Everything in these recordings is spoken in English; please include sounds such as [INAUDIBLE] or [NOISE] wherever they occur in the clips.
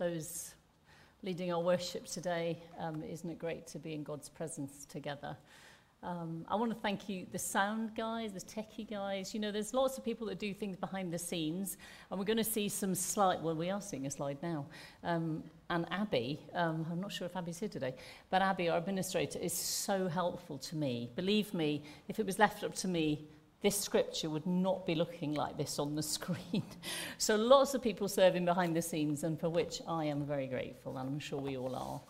those leading our worship today. Um, isn't it great to be in God's presence together? Um, I want to thank you, the sound guys, the techie guys. You know, there's lots of people that do things behind the scenes, and we're going to see some slide. Well, we are seeing a slide now. Um, and Abby, um, I'm not sure if Abby's here today, but Abby, our administrator, is so helpful to me. Believe me, if it was left up to me, this scripture would not be looking like this on the [LAUGHS] screen. so lots of people serving behind the scenes, and for which I am very grateful, and I'm sure we all are.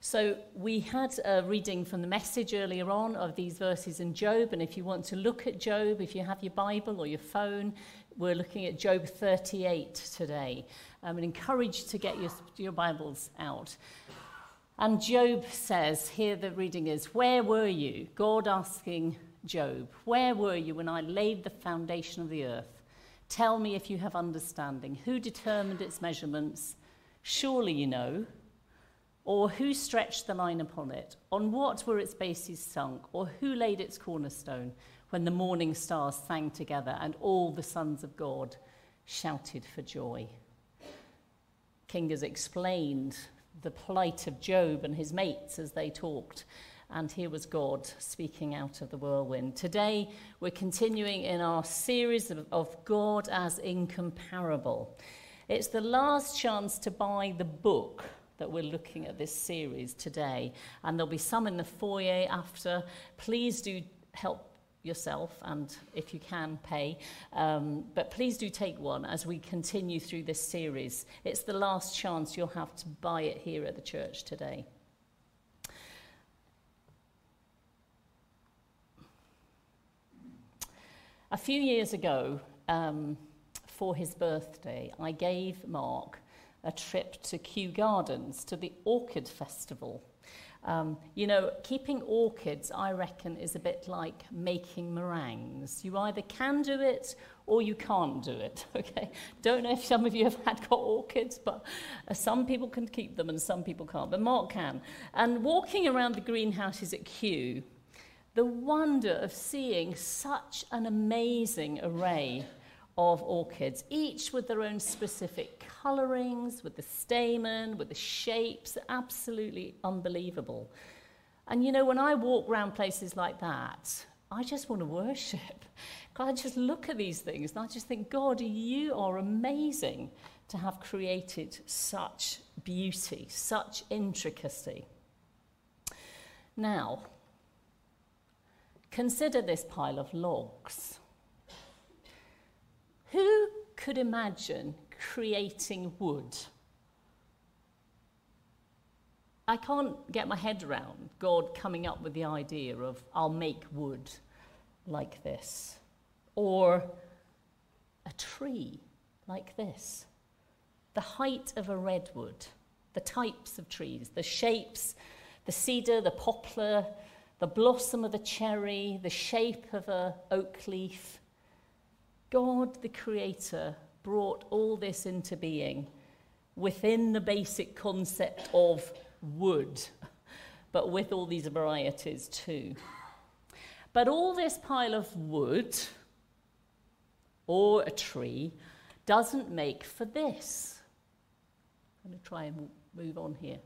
So we had a reading from the message earlier on of these verses in Job, and if you want to look at Job, if you have your Bible or your phone, we're looking at Job 38 today. Um, I'm encourage you to get your, your Bibles out. And Job says, here the reading is, Where were you? God asking Job, Where were you when I laid the foundation of the earth? Tell me if you have understanding. Who determined its measurements? Surely you know. Or who stretched the line upon it? On what were its bases sunk? Or who laid its cornerstone when the morning stars sang together and all the sons of God shouted for joy? Kinga has explained the plight of Job and his mates as they talked. And here was God speaking out of the whirlwind. Today, we're continuing in our series of, of God as incomparable. It's the last chance to buy the book that we're looking at this series today. And there'll be some in the foyer after. Please do help yourself and if you can pay um, but please do take one as we continue through this series it's the last chance you'll have to buy it here at the church today a few years ago um, for his birthday i gave mark a trip to Kew Gardens to the Orchid Festival. Um, you know, keeping orchids, I reckon, is a bit like making meringues. You either can do it or you can't do it, [LAUGHS] okay? Don't know if some of you have had got orchids, but uh, some people can keep them and some people can't, but Mark can. And walking around the greenhouses at Kew, the wonder of seeing such an amazing array of orchids, each with their own specific colourings, with the stamen, with the shapes, absolutely unbelievable. And you know, when I walk around places like that, I just want to worship. [LAUGHS] I just look at these things and I just think, God, you are amazing to have created such beauty, such intricacy. Now, consider this pile of logs. Who could imagine creating wood? I can't get my head around God coming up with the idea of, I'll make wood like this, or a tree like this, the height of a redwood, the types of trees, the shapes, the cedar, the poplar, the blossom of a cherry, the shape of a oak leaf, God, the Creator, brought all this into being within the basic concept of wood, but with all these varieties too. But all this pile of wood or a tree doesn't make for this. I'm going to try and move on here.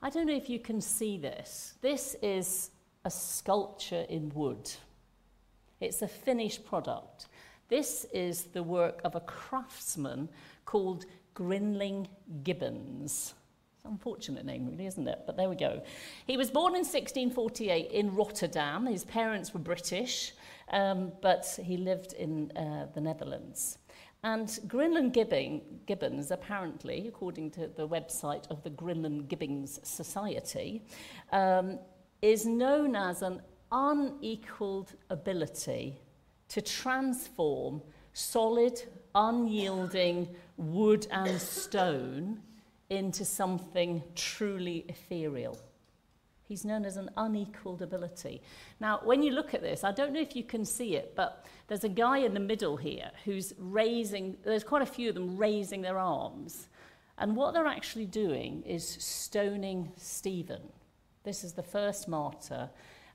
I don't know if you can see this. This is a sculpture in wood. It's a finished product. This is the work of a craftsman called Grinling Gibbons. It's an unfortunate name, really, isn't it? But there we go. He was born in 1648 in Rotterdam. His parents were British, um, but he lived in uh, the Netherlands. And Grinling Gibbons, apparently, according to the website of the Grinling Gibbons Society, um, is known as an unequaled ability to transform solid, unyielding wood and stone into something truly ethereal. He's known as an unequaled ability. Now, when you look at this, I don't know if you can see it, but there's a guy in the middle here who's raising, there's quite a few of them raising their arms. And what they're actually doing is stoning Stephen. This is the first martyr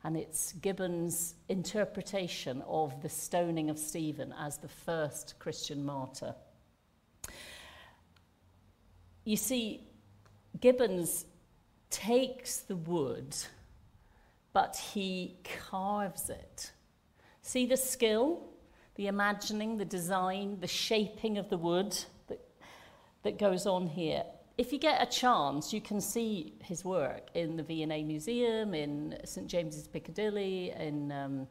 and it's Gibbon's interpretation of the stoning of Stephen as the first Christian martyr. you see, Gibbons takes the wood, but he carves it. See the skill, the imagining, the design, the shaping of the wood that, that goes on here. If you get a chance, you can see his work in the V&A Museum, in St James's Piccadilly, in um,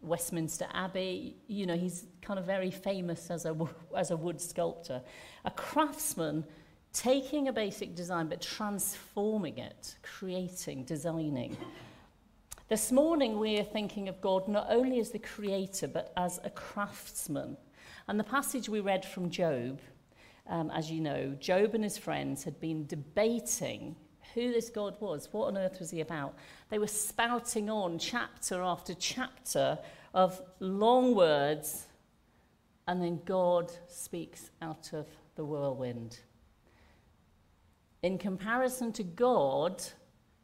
Westminster Abbey. You know, he's kind of very famous as a, as a wood sculptor. A craftsman taking a basic design but transforming it, creating, designing. This morning we are thinking of God not only as the creator but as a craftsman. And the passage we read from Job, um, as you know, Job and his friends had been debating who this God was, what on earth was he about. They were spouting on chapter after chapter of long words, and then God speaks out of the whirlwind. In comparison to God,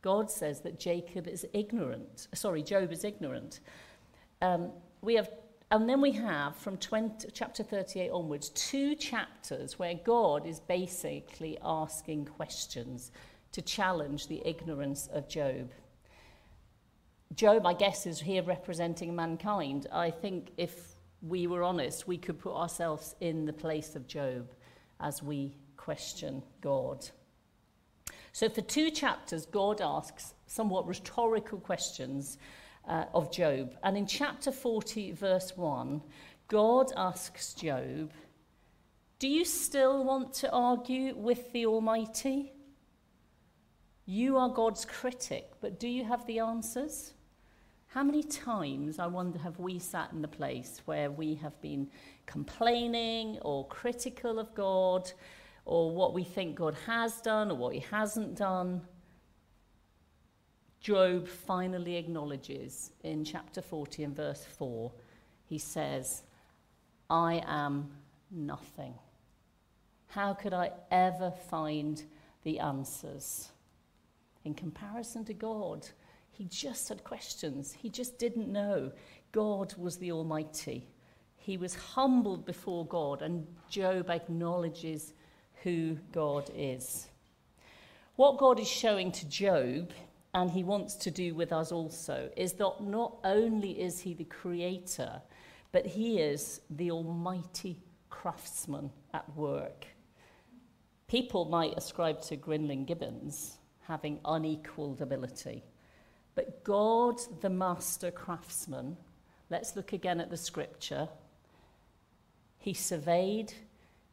God says that Jacob is ignorant. Sorry, Job is ignorant. Um, we have, and then we have from 20, chapter 38 onwards two chapters where God is basically asking questions to challenge the ignorance of Job. Job, I guess, is here representing mankind. I think if we were honest, we could put ourselves in the place of Job as we question God. So, for two chapters, God asks somewhat rhetorical questions uh, of Job. And in chapter 40, verse 1, God asks Job, Do you still want to argue with the Almighty? You are God's critic, but do you have the answers? How many times, I wonder, have we sat in the place where we have been complaining or critical of God? or what we think God has done or what he hasn't done. Job finally acknowledges in chapter 40 and verse 4, he says, I am nothing. How could I ever find the answers? In comparison to God, he just had questions. He just didn't know. God was the Almighty. He was humbled before God, and Job acknowledges who God is. What God is showing to Job, and he wants to do with us also, is that not only is he the creator, but he is the almighty craftsman at work. People might ascribe to Grinling Gibbons having unequaled ability. But God, the master craftsman, let's look again at the scripture. He surveyed,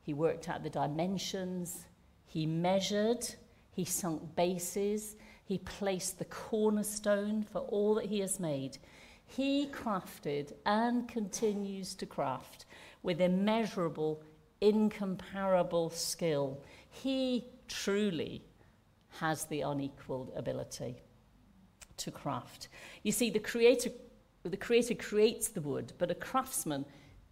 he worked out the dimensions, he measured, he sunk bases, he placed the cornerstone for all that he has made. He crafted and continues to craft with immeasurable, incomparable skill. He truly has the unequaled ability to craft. You see, the creator, the creator creates the wood, but a craftsman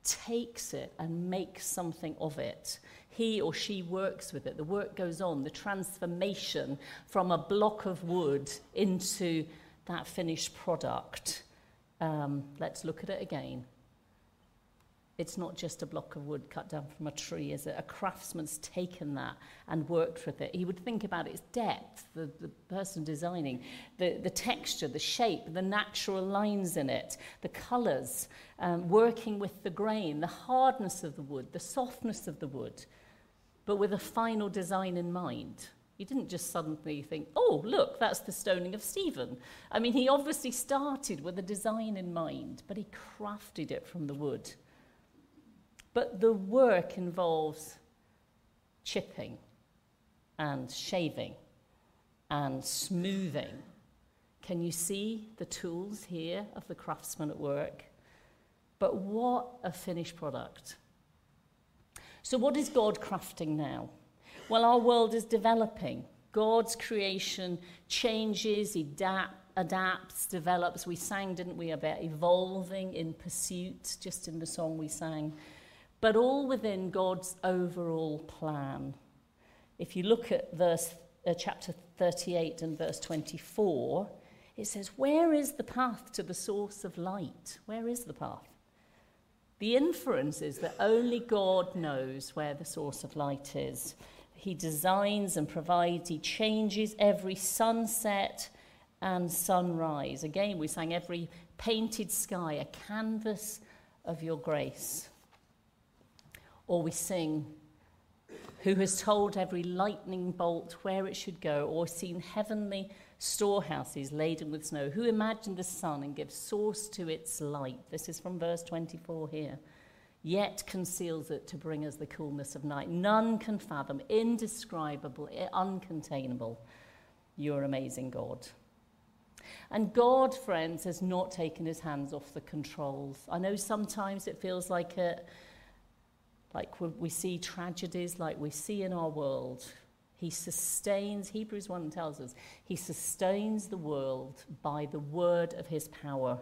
takes it and makes something of it. He or she works with it. The work goes on, the transformation from a block of wood into that finished product. Um, let's look at it again. It's not just a block of wood cut down from a tree, is it? A craftsman's taken that and worked with it. He would think about its depth, the, the person designing, the, the texture, the shape, the natural lines in it, the colours, um, working with the grain, the hardness of the wood, the softness of the wood, but with a final design in mind. He didn't just suddenly think, oh, look, that's the stoning of Stephen. I mean, he obviously started with a design in mind, but he crafted it from the wood. But the work involves chipping and shaving and smoothing. Can you see the tools here of the craftsman at work? But what a finished product. So, what is God crafting now? Well, our world is developing. God's creation changes, adapt, adapts, develops. We sang, didn't we, about evolving in pursuit, just in the song we sang but all within God's overall plan. If you look at verse uh, chapter 38 and verse 24, it says, Where is the path to the source of light? Where is the path? The inference is that only God knows where the source of light is. He designs and provides, He changes every sunset and sunrise. Again, we sang every painted sky, a canvas of your grace. Or we sing, Who has told every lightning bolt where it should go, or seen heavenly storehouses laden with snow? Who imagined the sun and gives source to its light? This is from verse 24 here. Yet conceals it to bring us the coolness of night. None can fathom, indescribable, eh, uncontainable. You're amazing, God. And God, friends, has not taken his hands off the controls. I know sometimes it feels like a, like we see tragedies like we see in our world. He sustains, Hebrews 1 tells us, he sustains the world by the word of his power.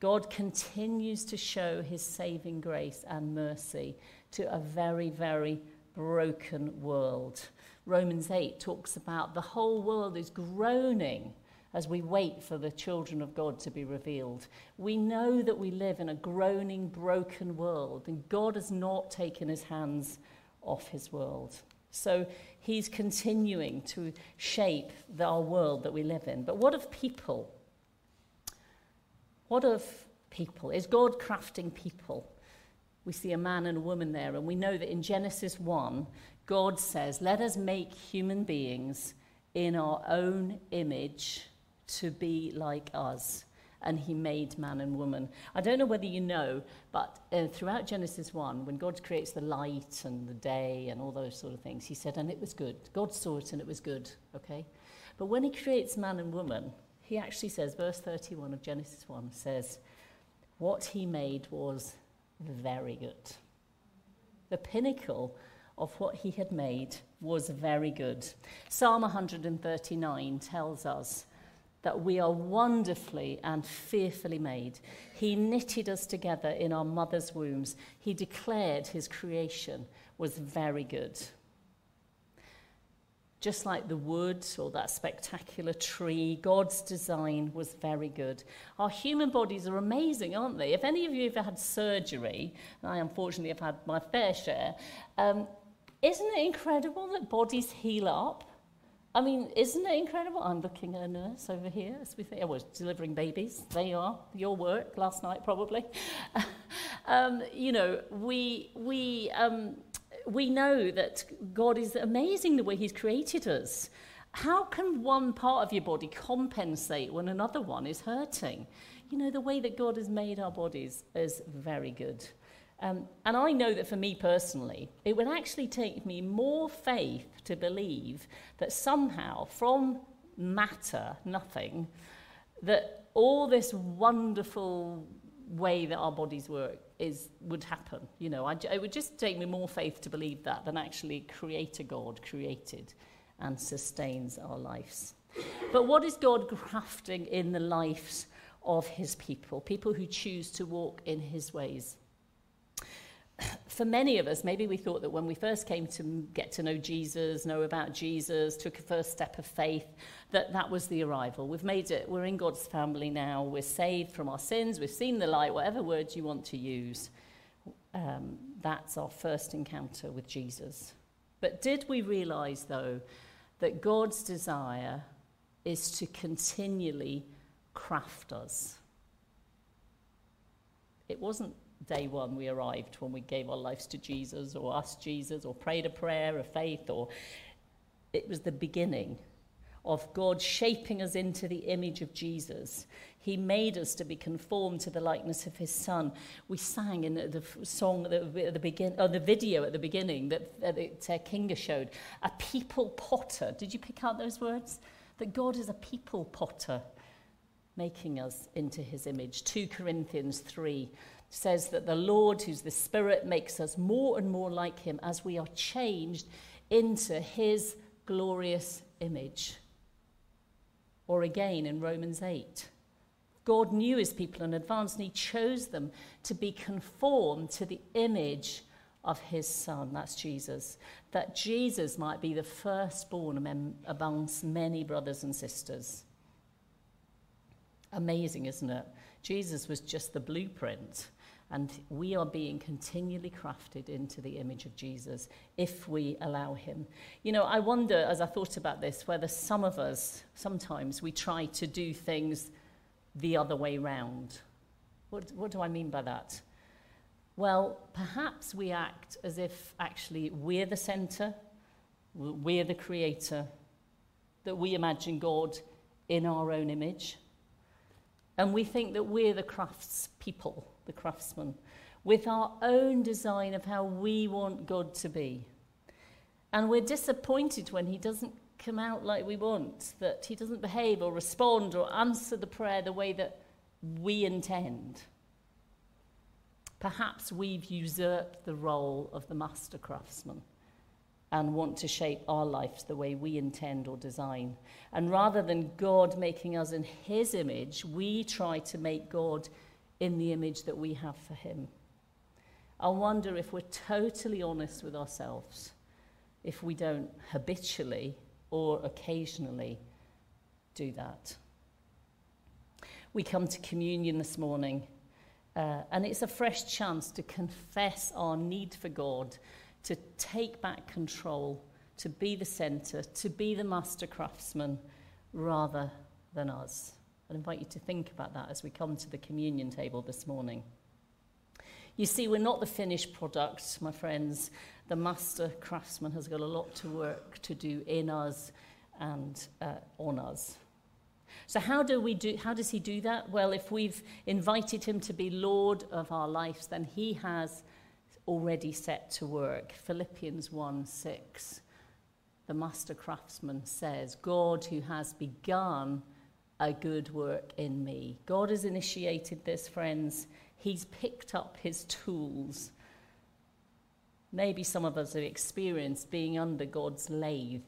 God continues to show his saving grace and mercy to a very, very broken world. Romans 8 talks about the whole world is groaning as we wait for the children of God to be revealed. We know that we live in a groaning, broken world, and God has not taken his hands off his world. So he's continuing to shape the, our world that we live in. But what of people? What of people? Is God crafting people? We see a man and a woman there, and we know that in Genesis 1, God says, Let us make human beings in our own image to be like us. And he made man and woman. I don't know whether you know, but uh, throughout Genesis 1, when God creates the light and the day and all those sort of things, he said, and it was good. God saw it and it was good, okay? But when he creates man and woman, he actually says, verse 31 of Genesis 1 says, what he made was very good. The pinnacle of what he had made was very good. Psalm 139 tells us that we are wonderfully and fearfully made. He knitted us together in our mother's wombs. He declared his creation was very good. Just like the wood or that spectacular tree, God's design was very good. Our human bodies are amazing, aren't they? If any of you have had surgery, and I unfortunately have had my fair share, um, isn't it incredible that bodies heal up? I mean, isn't it incredible? I'm looking at a nurse over here as we think, I was delivering babies. There you are, your work last night, probably. [LAUGHS] um, you know, we, we, um, we know that God is amazing the way He's created us. How can one part of your body compensate when another one is hurting? You know, the way that God has made our bodies is very good. Um, and I know that for me personally, it would actually take me more faith to believe that somehow from matter, nothing, that all this wonderful way that our bodies work is would happen. You know, I, it would just take me more faith to believe that than actually Creator God created and sustains our lives. But what is God grafting in the lives of his people? People who choose to walk in his ways for many of us, maybe we thought that when we first came to get to know Jesus, know about Jesus, took a first step of faith, that that was the arrival. We've made it, we're in God's family now, we're saved from our sins, we've seen the light, whatever words you want to use. Um, that's our first encounter with Jesus. But did we realize, though, that God's desire is to continually craft us? It wasn't day one we arrived when we gave our lives to Jesus or asked Jesus or prayed a prayer of faith or it was the beginning of God shaping us into the image of Jesus. He made us to be conformed to the likeness of his son. We sang in the song at the, the begin, or the video at the beginning that, that uh, Kinga showed, a people potter. Did you pick out those words? That God is a people potter, making us into his image. 2 Corinthians 3 says that the Lord, who's the Spirit, makes us more and more like him as we are changed into his glorious image. Or again in Romans 8. God knew his people in advance and he chose them to be conformed to the image of his son, that's Jesus, that Jesus might be the firstborn amongst many brothers and sisters. Amazing, isn't it? Jesus was just the blueprint And we are being continually crafted into the image of Jesus if we allow him. You know, I wonder, as I thought about this, whether some of us, sometimes we try to do things the other way round. What, what do I mean by that? Well, perhaps we act as if actually we're the center, we're the creator, that we imagine God in our own image. And we think that we're the crafts people, the craftsman, with our own design of how we want God to be. And we're disappointed when He doesn't come out like we want, that He doesn't behave or respond or answer the prayer the way that we intend. Perhaps we've usurped the role of the master craftsman and want to shape our lives the way we intend or design. And rather than God making us in his image, we try to make God in the image that we have for him. I wonder if we're totally honest with ourselves, if we don't habitually or occasionally do that. We come to communion this morning uh, and it's a fresh chance to confess our need for God, to take back control, to be the center, to be the master craftsman rather than us. I invite you to think about that as we come to the communion table this morning. You see, we're not the finished product, my friends. The master craftsman has got a lot to work to do in us and uh, on us. So how do we do how does he do that? Well, if we've invited him to be lord of our lives, then he has already set to work. Philippians 1 6. The master craftsman says, God who has begun a good work in me. God has initiated this, friends. He's picked up his tools. Maybe some of us have experienced being under God's lathe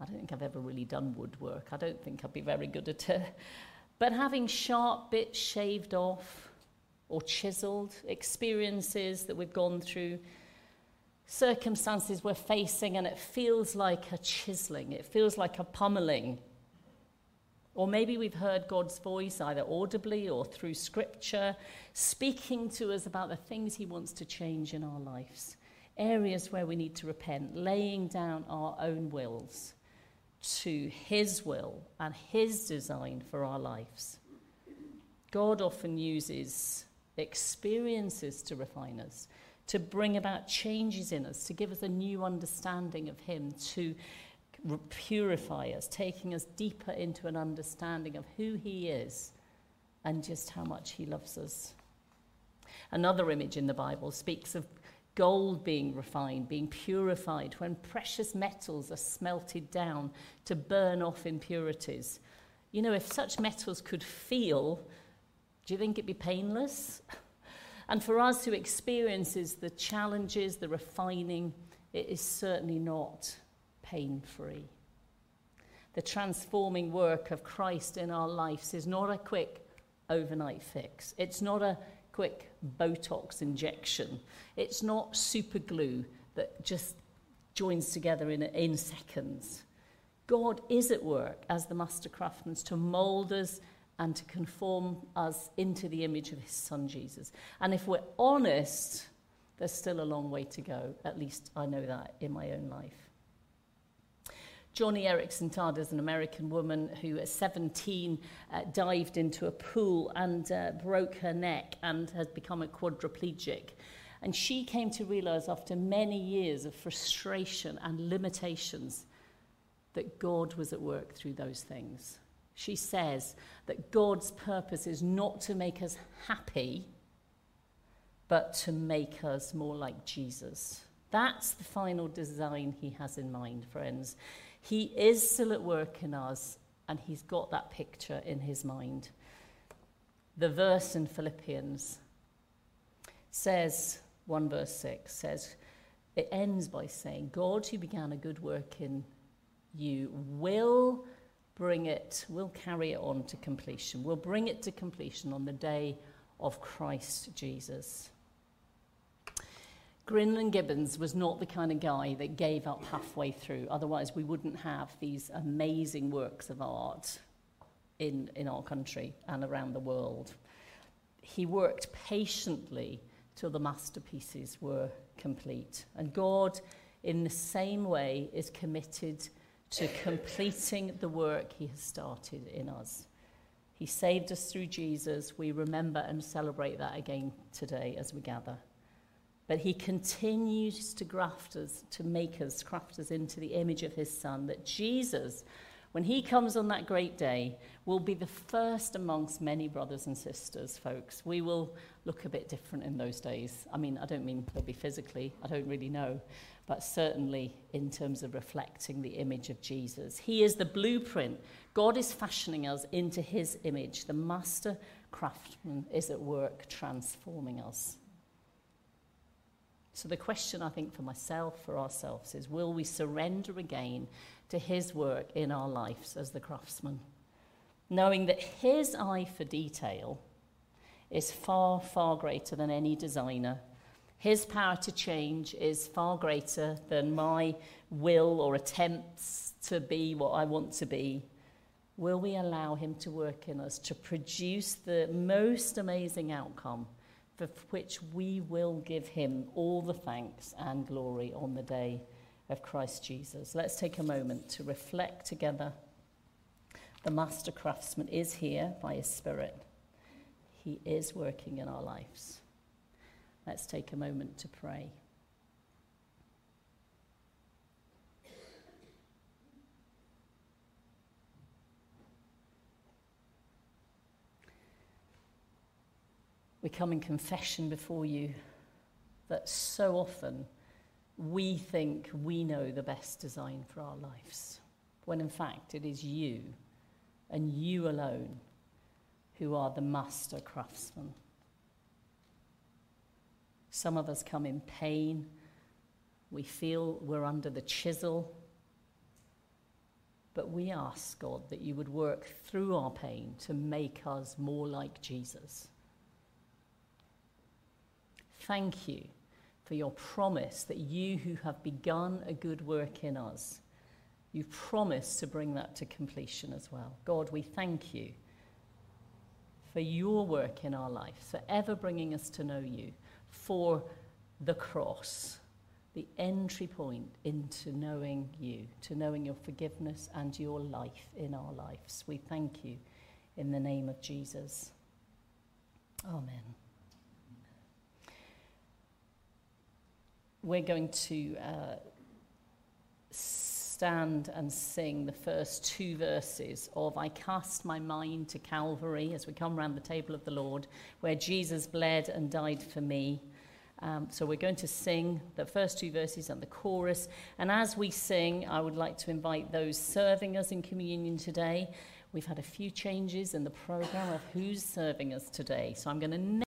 I don't think I've ever really done woodwork. I don't think I'd be very good at it. But having sharp bits shaved off or chiseled, experiences that we've gone through, circumstances we're facing, and it feels like a chiseling, it feels like a pummeling. Or maybe we've heard God's voice either audibly or through scripture, speaking to us about the things He wants to change in our lives, areas where we need to repent, laying down our own wills to His will and His design for our lives. God often uses experiences to refine us, to bring about changes in us, to give us a new understanding of Him, to purify us, taking us deeper into an understanding of who He is and just how much He loves us. Another image in the Bible speaks of gold being refined, being purified, when precious metals are smelted down to burn off impurities. You know, if such metals could feel, do you think it'd be painless? [LAUGHS] And for us who experiences the challenges, the refining, it is certainly not pain free. The transforming work of Christ in our lives is not a quick overnight fix. It's not a quick Botox injection. It's not super glue that just joins together in, in seconds. God is at work as the master craftsman to mold us and to conform us into the image of his son Jesus. And if we're honest, there's still a long way to go. At least I know that in my own life. Joni Eareckson Tada is an American woman who at 17 uh, dived into a pool and uh, broke her neck and has become a quadriplegic. And she came to realize after many years of frustration and limitations that God was at work through those things. She says that God's purpose is not to make us happy, but to make us more like Jesus. That's the final design he has in mind, friends. He is still at work in us, and he's got that picture in his mind. The verse in Philippians says, 1 verse 6 says, it ends by saying, God who began a good work in you will bring it, will carry it on to completion, will bring it to completion on the day of Christ Jesus. Grinling Gibbons was not the kind of guy that gave up halfway through. Otherwise, we wouldn't have these amazing works of art in, in our country and around the world. he worked patiently till the masterpieces were complete. And God, in the same way, is committed to completing the work he has started in us. He saved us through Jesus. We remember and celebrate that again today as we gather. But he continues to graft us, to make us, craft us into the image of his son, that Jesus, when he comes on that great day, will be the first amongst many brothers and sisters, folks. We will look a bit different in those days. I mean, I don't mean they'll be physically, I don't really know but certainly in terms of reflecting the image of Jesus. He is the blueprint. God is fashioning us into his image. The master craftsman is at work transforming us. So, the question I think for myself, for ourselves, is will we surrender again to his work in our lives as the craftsman? Knowing that his eye for detail is far, far greater than any designer his power to change is far greater than my will or attempts to be what I want to be. Will we allow Him to work in us to produce the most amazing outcome for which we will give Him all the thanks and glory on the day of Christ Jesus? Let's take a moment to reflect together. The master craftsman is here by His Spirit, He is working in our lives. Let's take a moment to pray. We come in confession before you that so often we think we know the best design for our lives, when in fact it is you and you alone who are the master craftsman. Some of us come in pain. We feel we're under the chisel. But we ask, God, that you would work through our pain to make us more like Jesus. Thank you for your promise that you who have begun a good work in us, you promise to bring that to completion as well. God, we thank you for your work in our life, for ever bringing us to know you for the cross, the entry point into knowing you, to knowing your forgiveness and your life in our lives. We thank you in the name of Jesus. Amen. We're going to uh, stand and sing the first two verses of I Cast My Mind to Calvary as we come around the table of the Lord, where Jesus bled and died for me. Um, so we're going to sing the first two verses and the chorus. And as we sing, I would like to invite those serving us in communion today. We've had a few changes in the program of who's serving us today. So I'm going to